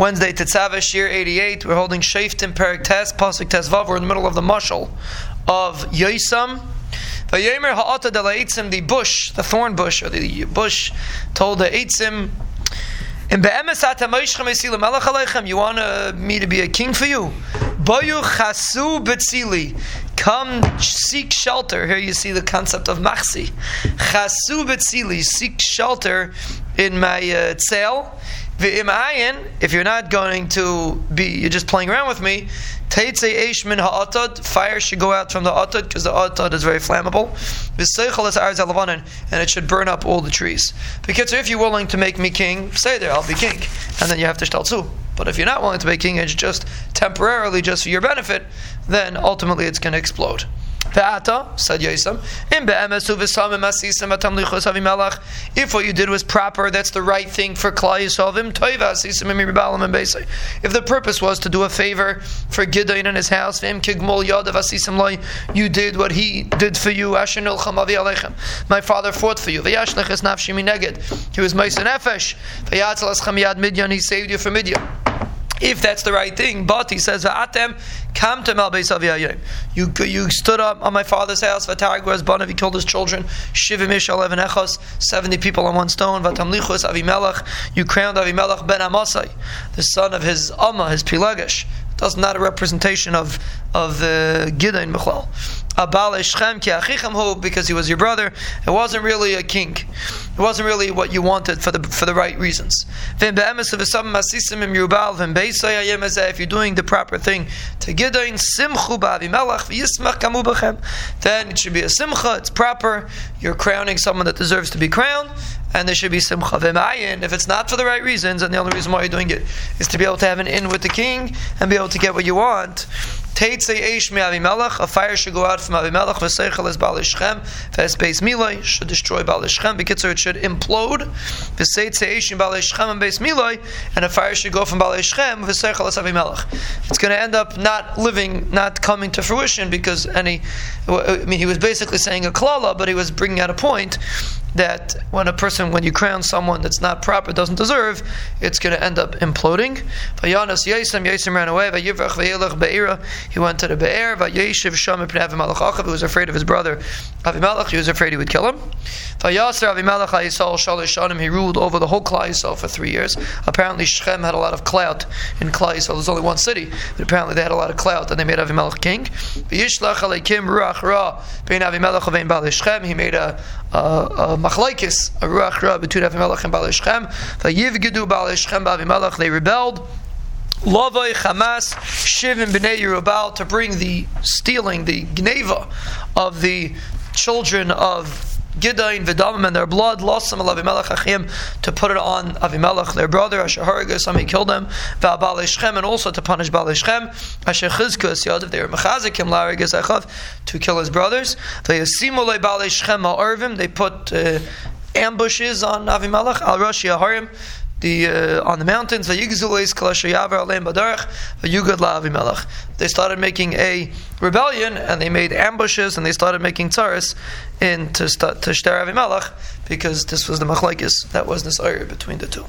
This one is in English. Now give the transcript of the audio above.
Wednesday, Tetzaveh, Shir 88. We're holding Shaftim Perik Test, Pasuk Test Vav. We're in the middle of the mushal of Yosam. Vayomer ha'ata de la'etzim, the bush, the thorn bush, or the bush, told the Eitzim, in be'emes ata moishchem esila melech aleichem, you want uh, me to be a king for you? Boyu chasu betzili. Come seek shelter. Here you see the concept of machsi. Chasu betzili. Seek shelter in my uh. If you're not going to be, you're just playing around with me. Teitze eish min ha'atad. Fire should go out from the atad because the atad is very flammable. V'seichel is arz and it should burn up all the trees. Because if you're willing to make me king, say there, I'll be king, and then you have to shtaltzu. But if you're not willing to be king, it's just temporarily, just for your benefit, then ultimately it's going to explode. Said Yosem, in be'emes u'v'samim asisim atam lichos if what you did was proper, that's the right thing for Klal Yisovim, toiva asisim and. If the purpose was to do a favor for Gideon in his house, v'im kigmol asisim loy, you did what he did for you, asher nilcham avi alechem. My father fought for you. Ve'yashlech es nafshi mineged. He was meis nefesh. Yad midyan, he saved you from Midian if that's the right thing. But he says, "Va'atem kam to Mal You you stood up on my father's house. V'targ was Banav. He killed his children. Shivim ish eleven echos. Seventy people on one stone. V'tamlichus Avimelech. You crowned Avimelech ben Amasai, the son of his Amma, his Pilagish. That's not a representation of of the Gideon Mechlal. Because he was your brother, it wasn't really a king. It wasn't really what you wanted for the for the right reasons. If you're doing the proper thing to Gideon, then it should be a simcha. It's proper. You're crowning someone that deserves to be crowned and there should be simcha. V'mayin. If it's not for the right reasons, and the only reason why you're doing it is to be able to have an in with the king and be able to get what you want. Teitze eish mi Avimelech, a fire should go out from Avimelech, v'seichel is Baal Shechem, v'es should destroy Baal because it should implode, v'seitze eish Baal and beis Miloi, and a fire should go from Baal Shechem, v'seichel is Avimelech. It's going to end up not living, not coming to fruition, because any, I mean, he was basically saying a klala, but he was bringing out a point that when a person, when you crown someone that's not proper, doesn't deserve, it's going to end up imploding. Ran away. He went to the Be'er. He was afraid of his brother Avimelech, he was afraid he would kill him. He ruled over the whole Klal Yisrael for three years. Apparently Shechem had a lot of clout in Klal Yisrael. There's only one city, but apparently they had a lot of clout and they made Avimelech king. He made a, a, a machlaikis, a ruach ra between Avimelech and Baal Shechem. Vayivgedu Baal Avimelech. They rebelled. Lavoi Hamas Shivim Bnei Yerubal to bring the stealing, the gneva of the children of Gideon, Vidamim, and their blood, lost some of Avimelech Achim to put it on Avimelech, their brother, Asher some he killed them, Va'abal Shechem, and also to punish Baal Shechem, Asher Chizkus, Yadav, they were Mechazikim, Laragas Echav, to kill his brothers. Vayasimu Le Baal Shechem Ma'arvim, they put uh, ambushes on Avimelech, Al Rashi Aharim, the uh, on the mountains. They started making a rebellion and they made ambushes and they started making tzaris in to to Shtar Avimelech because this was the machlekes that was this area between the two.